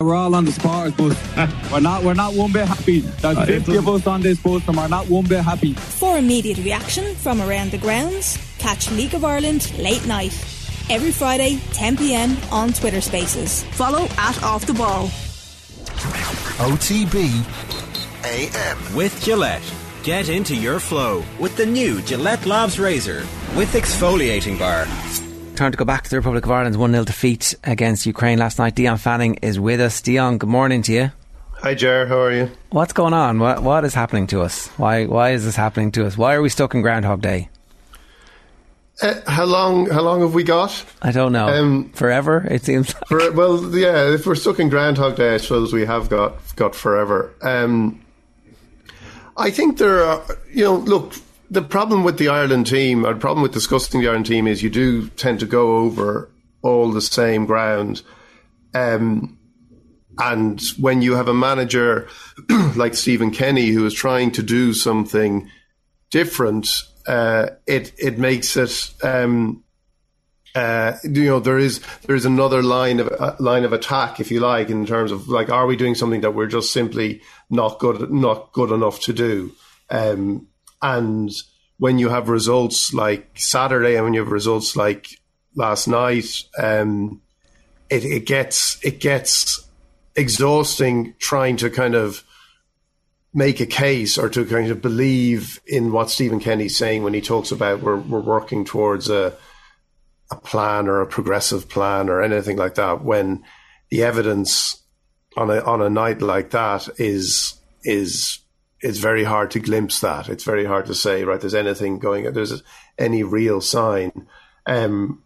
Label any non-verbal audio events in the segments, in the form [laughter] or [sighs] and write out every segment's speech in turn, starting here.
We're all on the supporters bus. [laughs] we're not. We're not one bit happy. There's Uh, 50 of us on this bus, and we're not one bit happy. For immediate reaction from around the grounds, catch League of Ireland late night. Every Friday, 10 pm on Twitter Spaces. Follow at Off the Ball. OTB AM. With Gillette. Get into your flow with the new Gillette Labs Razor with exfoliating bar. Time to go back to the Republic of Ireland's 1 0 defeat against Ukraine last night. Dion Fanning is with us. Dion, good morning to you. Hi, Jar. How are you? What's going on? What What is happening to us? Why Why is this happening to us? Why are we stuck in Groundhog Day? Uh, how long? How long have we got? I don't know. Um, Forever, it seems. Like. For, well, yeah. If we're stuck in Groundhog Day, I suppose we have got got forever. Um, I think there are. You know, look. The problem with the Ireland team, or the problem with discussing the Ireland team, is you do tend to go over all the same ground. Um, and when you have a manager [clears throat] like Stephen Kenny who is trying to do something different, uh, it it makes it um, uh, you know there is there is another line of uh, line of attack, if you like, in terms of like, are we doing something that we're just simply not good not good enough to do? Um, and when you have results like Saturday, and when you have results like last night, um, it, it gets it gets exhausting trying to kind of make a case or to kind of believe in what Stephen Kenny's saying when he talks about we're we're working towards a a plan or a progressive plan or anything like that when the evidence on a on a night like that is is it's very hard to glimpse that. It's very hard to say, right, there's anything going, there's any real sign. Um,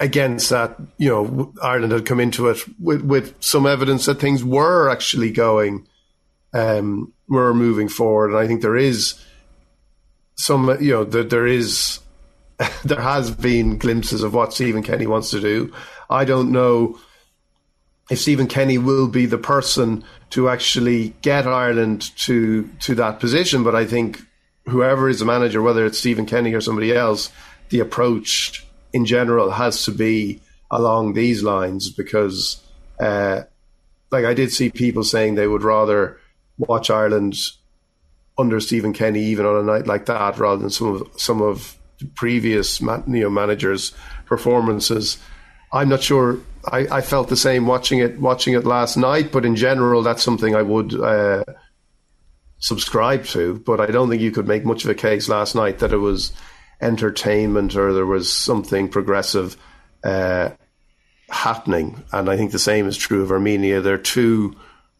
against that, you know, Ireland had come into it with, with some evidence that things were actually going, um, were moving forward. And I think there is some, you know, there, there is, [laughs] there has been glimpses of what Stephen Kenny wants to do. I don't know if Stephen Kenny will be the person to actually get Ireland to to that position. But I think whoever is the manager, whether it's Stephen Kenny or somebody else, the approach in general has to be along these lines because, uh, like I did see people saying they would rather watch Ireland under Stephen Kenny even on a night like that rather than some of some of the previous you know, managers' performances. I'm not sure. I, I, felt the same watching it watching it last night, but in general, that's something I would uh, subscribe to. But I don't think you could make much of a case last night that it was entertainment or there was something progressive uh, happening. And I think the same is true of Armenia. They're two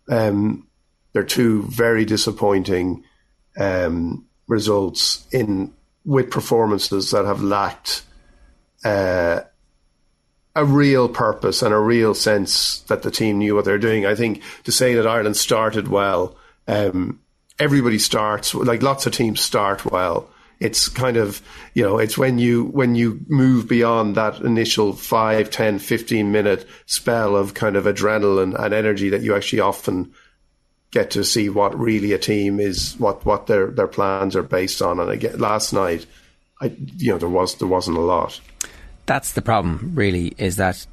um, they're two very disappointing um, results in with performances that have lacked. Uh, a real purpose and a real sense that the team knew what they're doing. I think to say that Ireland started well, um, everybody starts like lots of teams start well. It's kind of, you know, it's when you, when you move beyond that initial 5, 10, 15 minute spell of kind of adrenaline and energy that you actually often get to see what really a team is, what, what their, their plans are based on. And again, last night, I, you know, there was, there wasn't a lot that's the problem really is that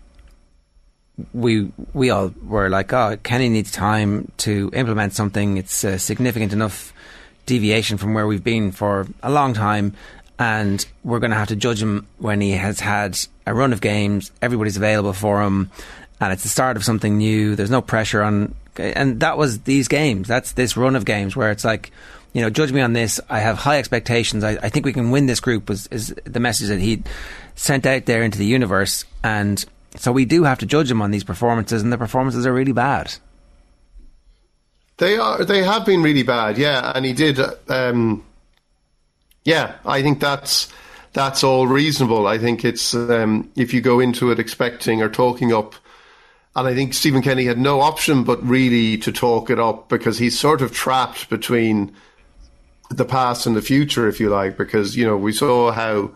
we we all were like oh Kenny needs time to implement something. It's a significant enough deviation from where we've been for a long time and we're going to have to judge him when he has had a run of games. Everybody's available for him and it's the start of something new. There's no pressure on and that was these games. That's this run of games where it's like you know, judge me on this. I have high expectations. I, I think we can win this group. Was is the message that he sent out there into the universe, and so we do have to judge him on these performances, and the performances are really bad. They are. They have been really bad. Yeah, and he did. Um, yeah, I think that's that's all reasonable. I think it's um, if you go into it expecting or talking up. And I think Stephen Kenny had no option but really to talk it up because he's sort of trapped between the past and the future, if you like, because, you know, we saw how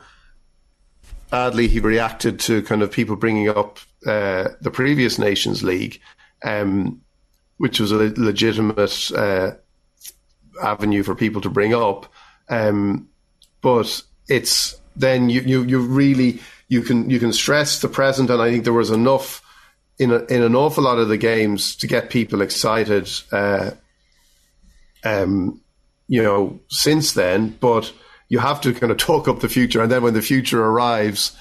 badly he reacted to kind of people bringing up uh, the previous Nations League, um, which was a legitimate uh, avenue for people to bring up. Um, but it's then you, you, you really, you can, you can stress the present. And I think there was enough in a, in an awful lot of the games to get people excited. Uh, um, you know, since then, but you have to kind of talk up the future, and then when the future arrives,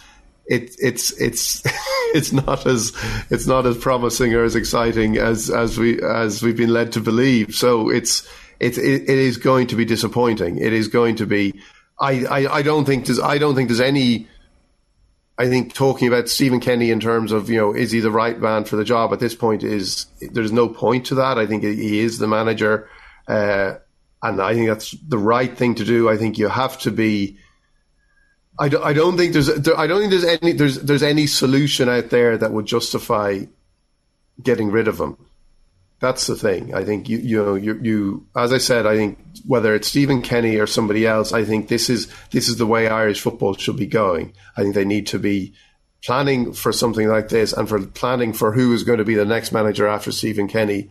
it, it's it's [laughs] it's not as it's not as promising or as exciting as as we as we've been led to believe. So it's it it, it is going to be disappointing. It is going to be. I, I, I don't think there's I don't think there's any. I think talking about Stephen Kenny in terms of you know is he the right man for the job at this point is there's no point to that. I think he is the manager, uh, and I think that's the right thing to do. I think you have to be I don't, I don't think there's there, I don't think there's any there's there's any solution out there that would justify getting rid of him. That's the thing. I think you you know you you as I said I think whether it's Stephen Kenny or somebody else I think this is this is the way Irish football should be going. I think they need to be planning for something like this and for planning for who is going to be the next manager after Stephen Kenny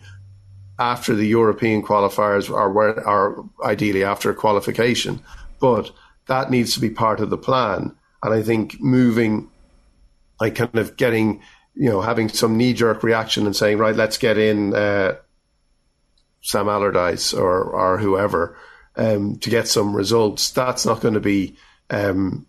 after the European qualifiers or ideally after qualification. But that needs to be part of the plan. And I think moving, like kind of getting, you know, having some knee jerk reaction and saying, right, let's get in uh, Sam Allardyce or or whoever um, to get some results. That's not going to be. Um,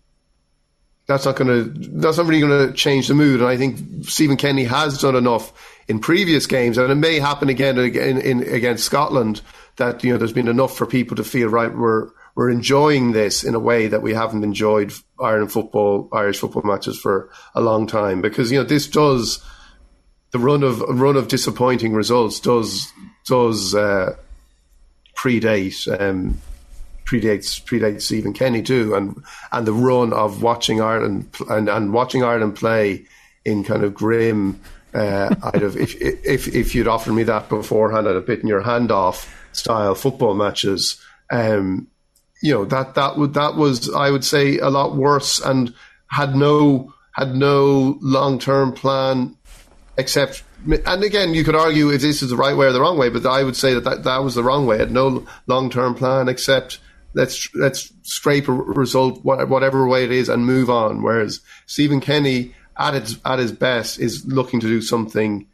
that's not going to. That's not really going to change the mood. And I think Stephen Kenny has done enough in previous games, and it may happen again in, in, against Scotland. That you know, there's been enough for people to feel right. We're we're enjoying this in a way that we haven't enjoyed Ireland football, Irish football matches for a long time. Because you know this does the run of run of disappointing results does does uh, predate um, predates predates Stephen Kenny too, and and the run of watching Ireland and, and watching Ireland play in kind of grim. Uh, I'd have if if if you'd offered me that beforehand, I'd have bitten your hand off style football matches. Um, you know that that would that was I would say a lot worse and had no had no long term plan except and again you could argue if this is the right way or the wrong way but I would say that that, that was the wrong way had no long term plan except let's let's scrape a result whatever way it is and move on whereas Stephen Kenny at its at his best is looking to do something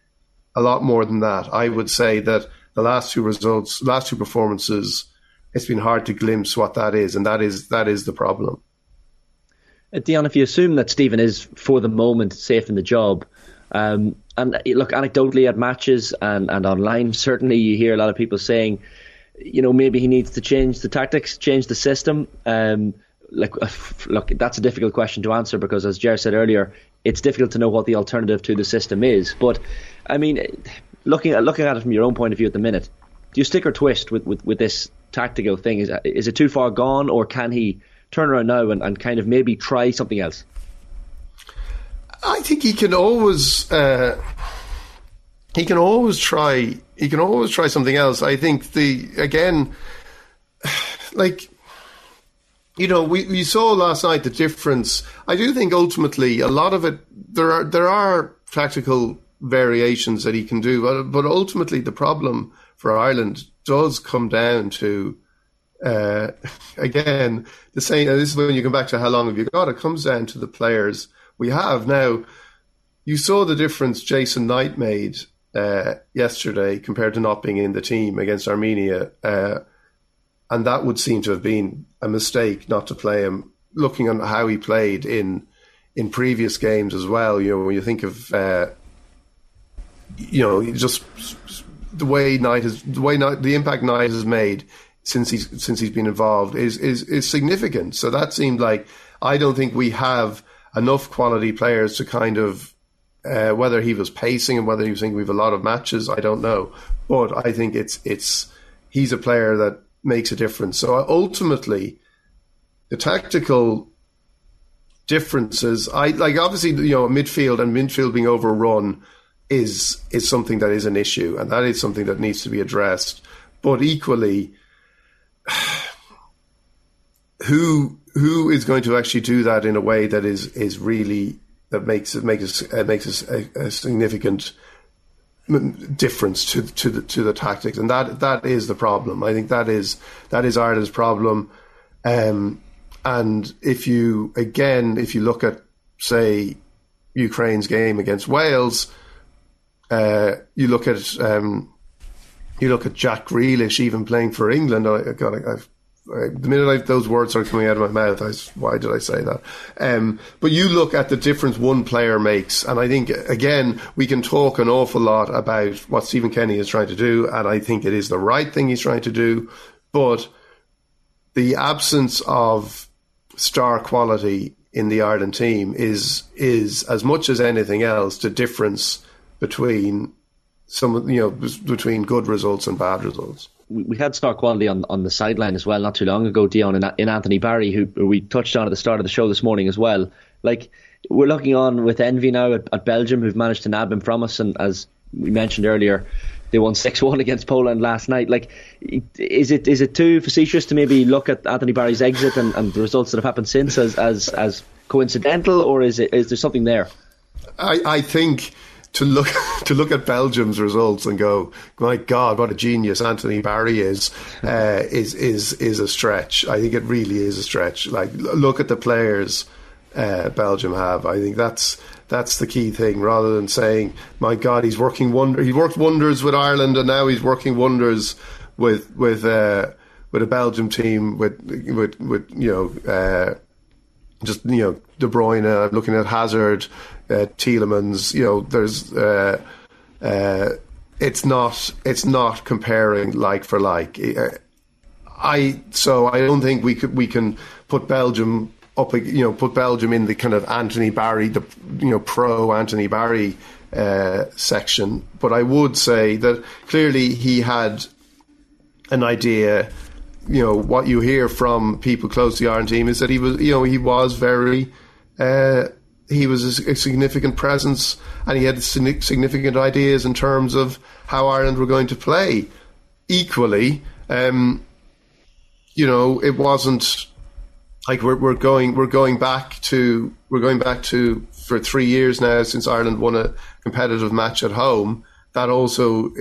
a lot more than that I would say that the last two results last two performances it's been hard to glimpse what that is, and that is that is the problem. Uh, Dion, if you assume that Stephen is for the moment safe in the job, um, and uh, look anecdotally at matches and, and online, certainly you hear a lot of people saying, you know, maybe he needs to change the tactics, change the system. Um, like, [laughs] look, that's a difficult question to answer because, as Jer said earlier, it's difficult to know what the alternative to the system is. But I mean, looking at looking at it from your own point of view at the minute, do you stick or twist with, with, with this tactical thing? Is is it too far gone, or can he turn around now and, and kind of maybe try something else? I think he can always uh, he can always try he can always try something else. I think the again [sighs] like you know we, we saw last night the difference. I do think ultimately a lot of it there are there are tactical variations that he can do, but but ultimately the problem for Ireland does come down to uh, [laughs] again the same. this is when you come back to how long have you got? It comes down to the players we have now. You saw the difference Jason Knight made uh, yesterday compared to not being in the team against Armenia, uh, and that would seem to have been a mistake not to play him. Looking on how he played in in previous games as well, you know, when you think of uh, you know just the way Knight has the way Knight, the impact Knight has made since he's since he's been involved is is is significant. So that seemed like I don't think we have enough quality players to kind of uh, whether he was pacing and whether he was thinking we have a lot of matches. I don't know, but I think it's it's he's a player that makes a difference. So ultimately, the tactical differences. I like obviously you know midfield and midfield being overrun is is something that is an issue, and that is something that needs to be addressed. But equally, [sighs] who who is going to actually do that in a way that is is really that makes it makes it makes a, a significant difference to to the, to the tactics, and that that is the problem. I think that is that is Ireland's problem. Um, and if you again, if you look at say Ukraine's game against Wales, Uh, you look at um, you look at Jack Grealish even playing for England. I, God, I, I've the minute I, those words are coming out of my mouth, I, why did I say that? Um, but you look at the difference one player makes, and I think again we can talk an awful lot about what Stephen Kenny is trying to do, and I think it is the right thing he's trying to do. But the absence of star quality in the Ireland team is is as much as anything else the difference between some you know between good results and bad results we, had star quality on on the sideline as well not too long ago, Dion, in Anthony Barry, who, who we touched on at the start of the show this morning as well. Like we're looking on with envy now at, at Belgium, who've managed to nab him from us, and as we mentioned earlier, they won six one against Poland last night. Like, is it is it too facetious to maybe look at Anthony Barry's exit and, and the results that have happened since as as as coincidental, or is it is there something there? I I think to look [laughs] to look at Belgium's results and go, my God, what a genius Anthony Barry is, uh, is is is a stretch. I think it really is a stretch. Like look at the players uh, Belgium have. I think that's that's the key thing. Rather than saying, my God, he's working wonder, he worked wonders with Ireland, and now he's working wonders with with uh, with a Belgium team with with with you know. Uh, just you know De Bruyne. I'm looking at Hazard, uh, Tielemans. You know, there's uh, uh, it's not it's not comparing like for like. I so I don't think we could we can put Belgium up. You know, put Belgium in the kind of Anthony Barry, the you know pro Anthony Barry uh, section. But I would say that clearly he had an idea you know what you hear from people close to the Ireland team is that he was you know he was very uh, he was a, significant presence and he had significant ideas in terms of how Ireland were going to play. Equally, um, you know, it wasn't like we're, we're going we're going back to we're going back to for three years now since Ireland won a competitive match at home. That also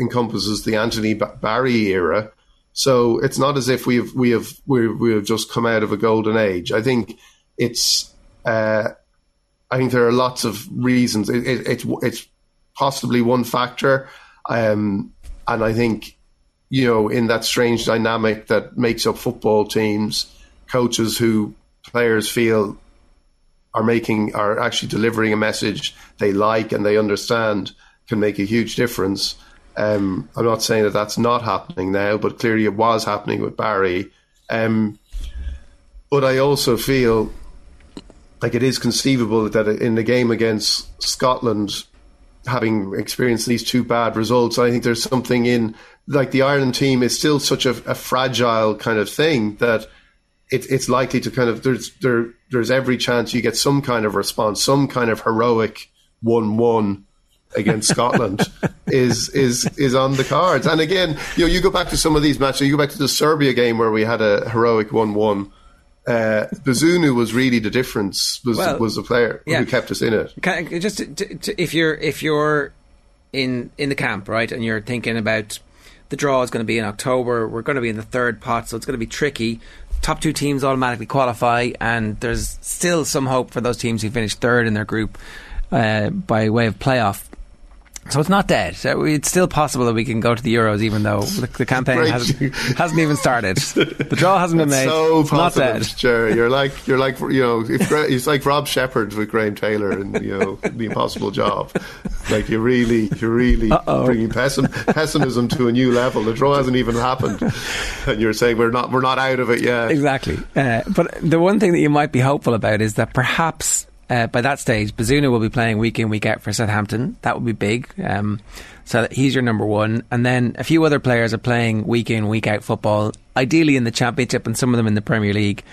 encompasses the Anthony Barry era so it's not as if we've we have we we have just come out of a golden age. I think it's uh, I think there are lots of reasons. It, it, it's it's possibly one factor, um, and I think you know in that strange dynamic that makes up football teams, coaches who players feel are making are actually delivering a message they like and they understand can make a huge difference. Um, I'm not saying that that's not happening now, but clearly it was happening with Barry. Um, but I also feel like it is conceivable that in the game against Scotland, having experienced these two bad results, I think there's something in like the Ireland team is still such a, a fragile kind of thing that it, it's likely to kind of there's there there's every chance you get some kind of response, some kind of heroic one one against Scotland [laughs] is is is on the cards. And again, you know, you go back to some of these matches. You go back to the Serbia game where we had a heroic one-one. Uh, Bazunu was really the difference. Was well, was the player yeah. who kept us in it. Can, just to, to, if you're if you're in in the camp right, and you're thinking about the draw is going to be in October. We're going to be in the third pot, so it's going to be tricky. Top two teams automatically qualify, and there's still some hope for those teams who finished third in their group uh, by way of playoff. So it's not dead. It's still possible that we can go to the Euros, even though the, the campaign hasn't, hasn't, even started. The draw hasn't been made. So it's not dead. Jerry, you're like you're like you know if, it's like Rob Shepherd with Graham Taylor and you know the Impossible Job. Like you really you're really Uh-oh. bringing pessim, pessimism to a new level. The draw hasn't even happened, and you're saying we're not we're not out of it yet. Exactly. Uh, but the one thing that you might be hopeful about is that perhaps uh, by that stage, Bazunu will be playing week in, week out for Southampton. That would be big. Um, so he's your number one. And then a few other players are playing week in, week out football, ideally in the Championship and some of them in the Premier League.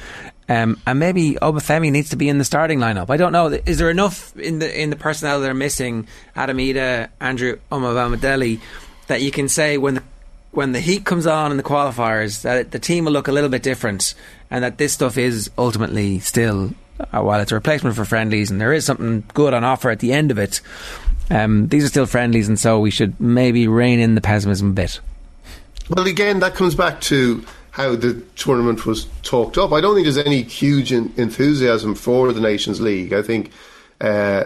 Um, and maybe Obafemi needs to be in the starting lineup. I don't know. Is there enough in the in the personnel that are missing, Adam Idah, Andrew Omobamidele, that you can say when the when the heat comes on in the qualifiers that the team will look a little bit different and that this stuff is ultimately still while it's a replacement for friendlies and there is something good on offer at the end of it, um, these are still friendlies, and so we should maybe rein in the pessimism a bit. Well, again, that comes back to how the tournament was talked up. I don't think there's any huge enthusiasm for the Nations League. I think uh,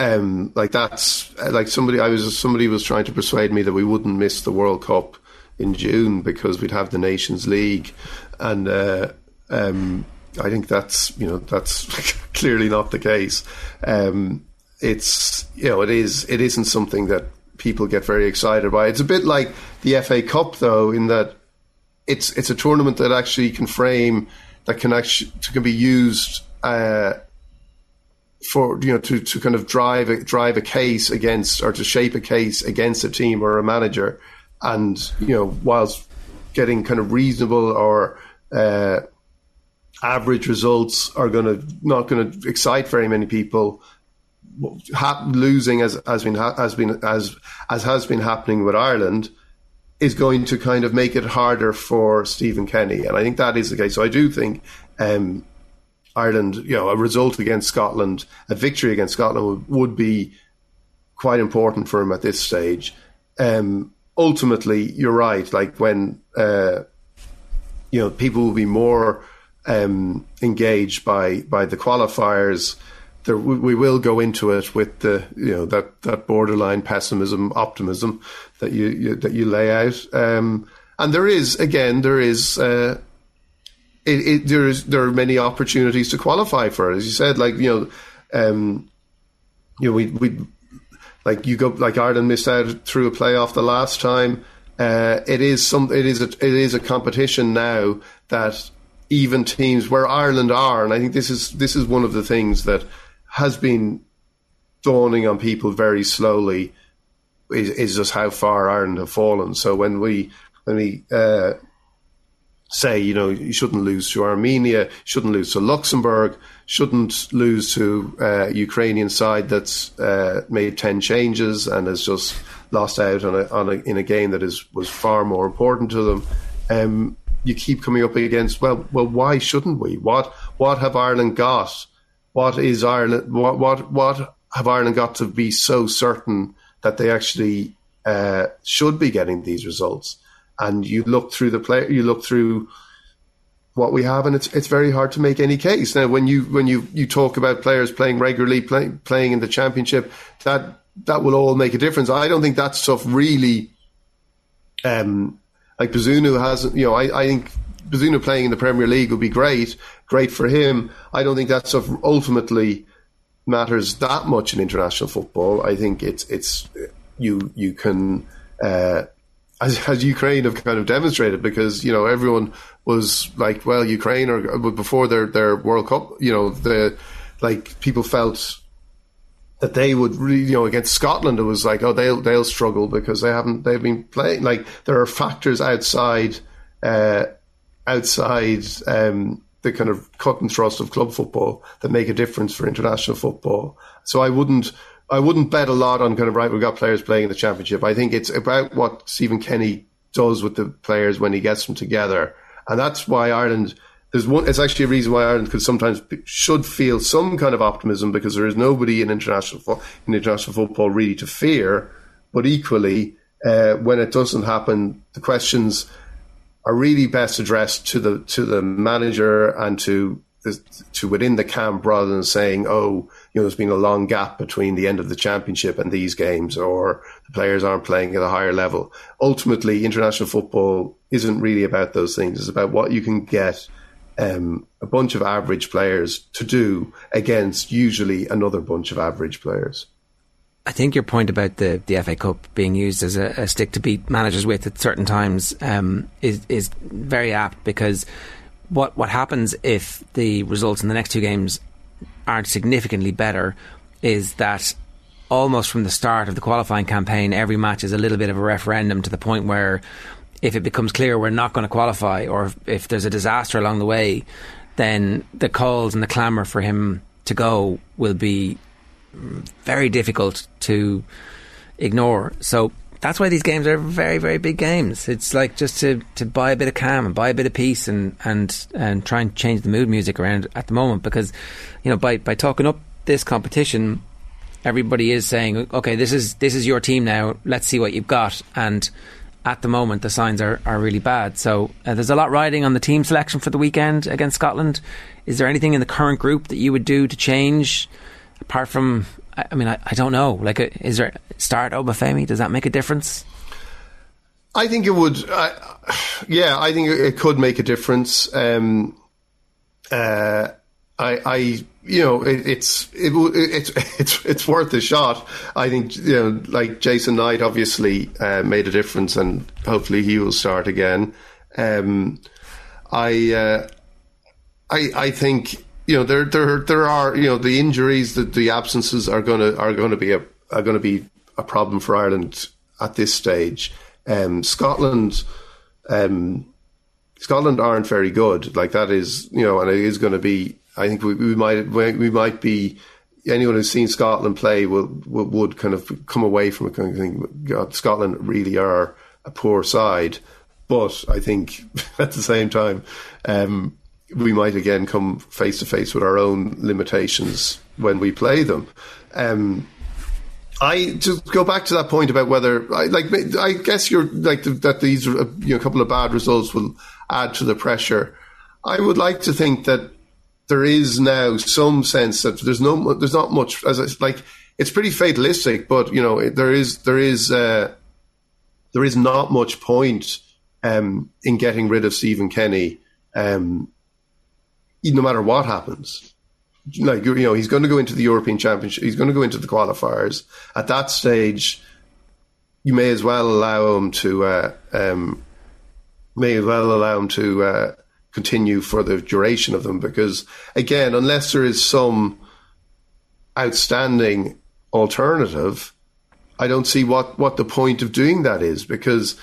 Um, like that's like somebody I was somebody was trying to persuade me that we wouldn't miss the World Cup in June because we'd have the Nations League, and uh, um, I think that's you know that's [laughs] clearly not the case. Um, it's you know it is it isn't something that people get very excited by. It's a bit like the FA Cup though, in that it's it's a tournament that actually can frame that can actually can be used. Uh, for you know to, to kind of drive a, drive a case against or to shape a case against a team or a manager, and you know whilst getting kind of reasonable or uh, average results are going to not going to excite very many people. Ha- losing as has been has been as as has been happening with Ireland is going to kind of make it harder for Stephen Kenny, and I think that is the case. So I do think um, Ireland, you know, a result against Scotland, a victory against Scotland would, would be quite important for him at this stage. Um, ultimately, you're right. Like when uh, you know people will be more um, engaged by by the qualifiers. There, we will go into it with the you know that, that borderline pessimism optimism that you, you that you lay out, um, and there is again there is uh, it, it, there is there are many opportunities to qualify for it. As you said, like you know, um, you know, we we like you go like Ireland missed out through a playoff the last time. Uh, it is some it is a, it is a competition now that even teams where Ireland are, and I think this is this is one of the things that has been dawning on people very slowly is, is just how far Ireland have fallen. So when we when we uh, say, you know, you shouldn't lose to Armenia, shouldn't lose to Luxembourg, shouldn't lose to uh, Ukrainian side that's uh, made ten changes and has just lost out on a, on a, in a game that is was far more important to them. Um, you keep coming up against well, well, why shouldn't we? What what have Ireland got? What is Ireland? What what what have Ireland got to be so certain that they actually uh, should be getting these results? and you look through the play, you look through what we have, and it's it's very hard to make any case. Now, when you when you you talk about players playing regularly, play, playing in the championship, that that will all make a difference. I don't think that stuff really, um, like Bazunu has, you know, I, I think Bazunu playing in the Premier League would be great, great for him. I don't think that stuff ultimately matters that much in international football. I think it's it's you you can. Uh, as, as Ukraine have kind of demonstrated, because you know everyone was like, well, Ukraine or before their their World Cup, you know, the like people felt that they would really, you know, against Scotland, it was like, oh, they'll they'll struggle because they haven't they've been playing. Like there are factors outside uh, outside um, the kind of cut and thrust of club football that make a difference for international football. So I wouldn't I wouldn't bet a lot on kind of right. We've got players playing in the championship. I think it's about what Stephen Kenny does with the players when he gets them together, and that's why Ireland. There's one. It's actually a reason why Ireland could sometimes should feel some kind of optimism because there is nobody in international in international football really to fear. But equally, uh, when it doesn't happen, the questions are really best addressed to the to the manager and to to within the camp rather than saying, oh, you know, there's been a long gap between the end of the championship and these games, or the players aren't playing at a higher level. Ultimately, international football isn't really about those things. It's about what you can get um, a bunch of average players to do against usually another bunch of average players. I think your point about the, the FA Cup being used as a, a stick to beat managers with at certain times um, is is very apt because what what happens if the results in the next two games aren't significantly better is that almost from the start of the qualifying campaign, every match is a little bit of a referendum to the point where if it becomes clear we're not going to qualify or if there's a disaster along the way, then the calls and the clamour for him to go will be very difficult to ignore. So that's why these games are very, very big games. It's like just to, to buy a bit of calm and buy a bit of peace and, and, and try and change the mood music around at the moment because, you know, by, by talking up this competition, everybody is saying, okay, this is, this is your team now. Let's see what you've got. And at the moment, the signs are, are really bad. So uh, there's a lot riding on the team selection for the weekend against Scotland. Is there anything in the current group that you would do to change apart from I, I mean, I, I don't know. Like, uh, is there start Obafemi? Does that make a difference? I think it would. Yeah, I think it could make a difference. Um, uh, I, I, you know, it, it's it, it's [laughs] it's it's worth a shot. I think you know, like Jason Knight obviously uh, made a difference, and hopefully he will start again. Um, I, uh, I, I think you know there there there are you know the injuries, the the absences are gonna are to be a are to be a problem for Ireland at this stage. Um, Scotland. Um, Scotland aren't very good. Like that is, you know, and it is going to be. I think we, we might we might be. Anyone who's seen Scotland play will, will would kind of come away from it kind of think, God, Scotland really are a poor side. But I think [laughs] at the same time, um, we might again come face to face with our own limitations when we play them. Um, I just go back to that point about whether, like, I guess you're like that. These, you know, a couple of bad results will add to the pressure. I would like to think that there is now some sense that there's no, there's not much as it's like it's pretty fatalistic, but you know, there is there is uh, there is not much point um, in getting rid of Stephen Kenny, um, no matter what happens like you know he's going to go into the European Championship. He's going to go into the qualifiers. At that stage, you may as well allow him to uh, um, may as well allow him to uh, continue for the duration of them because again, unless there is some outstanding alternative, I don't see what what the point of doing that is because.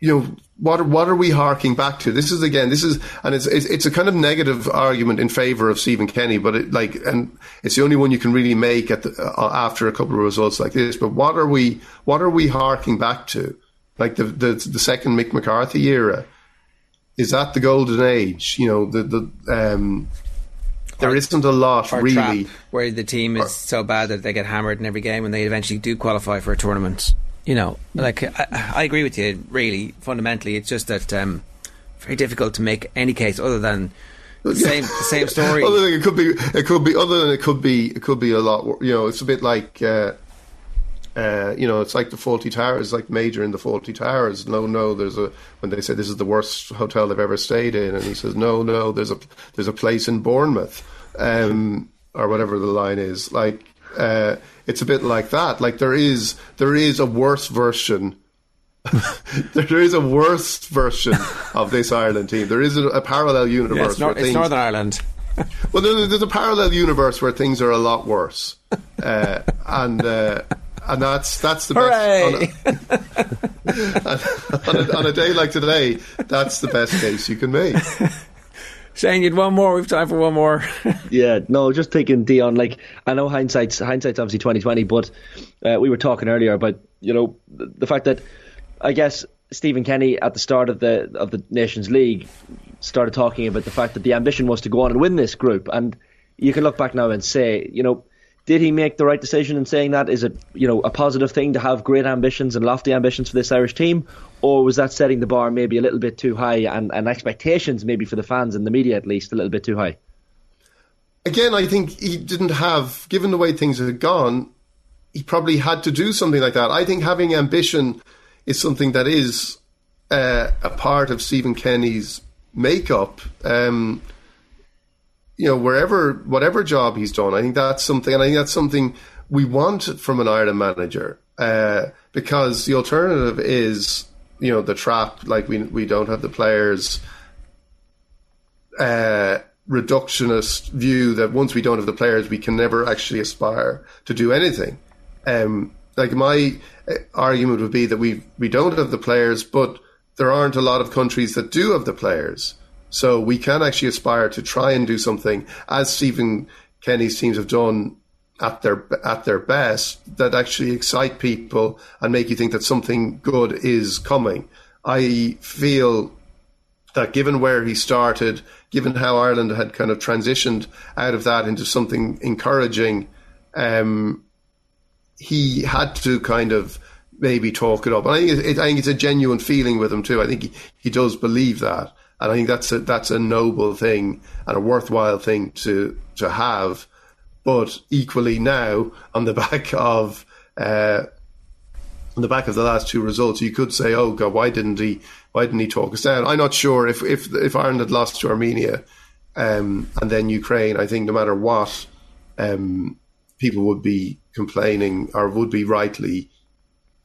you know, what what are we harking back to? This is again, this is, and it's it's, it's a kind of negative argument in favor of Stephen Kenny, but it, like, and it's the only one you can really make at the, uh, after a couple of results like this. But what are we what are we harking back to? Like the the, the second Mick McCarthy era, is that the golden age? You know, the the um, there isn't a lot really where the team is or, so bad that they get hammered in every game, and they eventually do qualify for a tournament you know, like I, I, agree with you. Really, fundamentally, it's just that um, very difficult to make any case other than the same same [laughs] story. other than it could be, it could be other than it could be, it could be a lot. You know, it's a bit like. Uh, uh, you know, it's like the Fawlty Towers, like Major in the Fawlty Towers. No, no, there's a when they say this is the worst hotel they've ever stayed in, and he says, no, no, there's a there's a place in Bournemouth, um, or whatever the line is. Like, uh, it's a bit like that. Like there is there is a worse version. [laughs] there is a worse version of this Ireland team. There is a, a parallel universe. Yeah, it's, nor- things, Northern Ireland. well, there's, there's, a parallel universe where things are a lot worse, [laughs] uh, and uh, and that's that's the best. On a, [laughs] on, a, on a day like today, that's the best case you can make. Saying you'd one more. We've time for one more. [laughs] yeah, no, just thinking Dion. Like I know hindsight's hindsight's obviously twenty twenty, but uh, we were talking earlier about you know the, the fact that I guess Stephen Kenny at the start of the of the Nations League started talking about the fact that the ambition was to go on and win this group, and you can look back now and say, you know, did he make the right decision in saying that? Is it you know a positive thing to have great ambitions and lofty ambitions for this Irish team, or was that setting the bar maybe a little bit too high and, and expectations maybe for the fans and the media at least a little bit too high? Again, I think he didn't have, given the way things had gone, he probably had to do something like that. I think having ambition is something that is uh, a part of Stephen Kenny's makeup. Um, you know, wherever, whatever job he's done, I think that's something, and I think that's something we want from an Ireland manager. Uh, because the alternative is you know the trap like we we don't have the players uh, reductionist view that once we don't have the players we can never actually aspire to do anything um, like my uh, argument would be that we we don't have the players but there aren't a lot of countries that do have the players so we can actually aspire to try and do something as Stephen Kenny's teams have done at their at their best that actually excite people and make you think that something good is coming. I feel that given where he started, given how Ireland had kind of transitioned out of that into something encouraging, um, he had to kind of maybe talk it up. And I think, it, I think it's a genuine feeling with him too. I think he, he does believe that, and I think that's a that's a noble thing and a worthwhile thing to to have. But equally now, on the [laughs] back of uh, on the back of the last two results, you could say, "Oh God, why didn't he? Why didn't he talk us down?" I'm not sure if if if Ireland had lost to Armenia um, and then Ukraine. I think no matter what, um, people would be complaining or would be rightly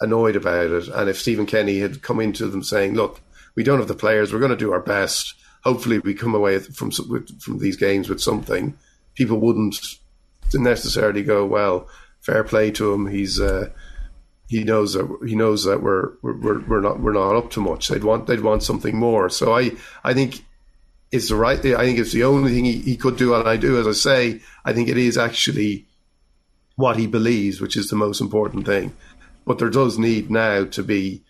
annoyed about it. And if Stephen Kenny had come into them saying, "Look, we don't have the players. We're going to do our best. Hopefully, we come away from from these games with something," people wouldn't necessarily go, "Well, fair play to him. He's." Uh, he knows that he knows that we're we're we're not we're not up to much. They'd want they'd want something more. So I I think it's the right. I think it's the only thing he, he could do. And I do, as I say, I think it is actually what he believes, which is the most important thing. But there does need now to be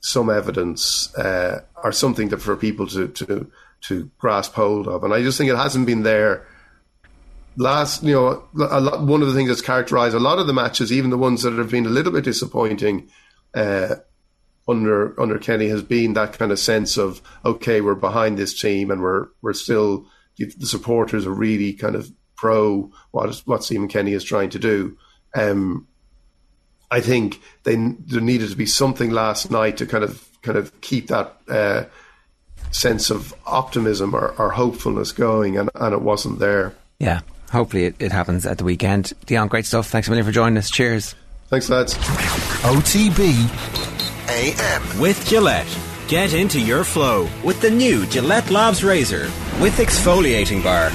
some evidence uh, or something that for people to to to grasp hold of. And I just think it hasn't been there last, you know, lot, one of the things that's characterised a lot of the matches, even the ones that have been a little bit disappointing uh, under under Kenny, has been that kind of sense of okay, we're behind this team, and we're we're still the supporters are really kind of pro what what Stephen Kenny is trying to do. Um, I think they, there needed to be something last night to kind of kind of keep that uh, sense of optimism or, or hopefulness going, and, and it wasn't there. Yeah, hopefully it, it happens at the weekend. Dion, great stuff. Thanks a million for joining us. Cheers. Thanks, lads. OTB AM. With Gillette. Get into your flow with the new Gillette Labs Razor with exfoliating bar.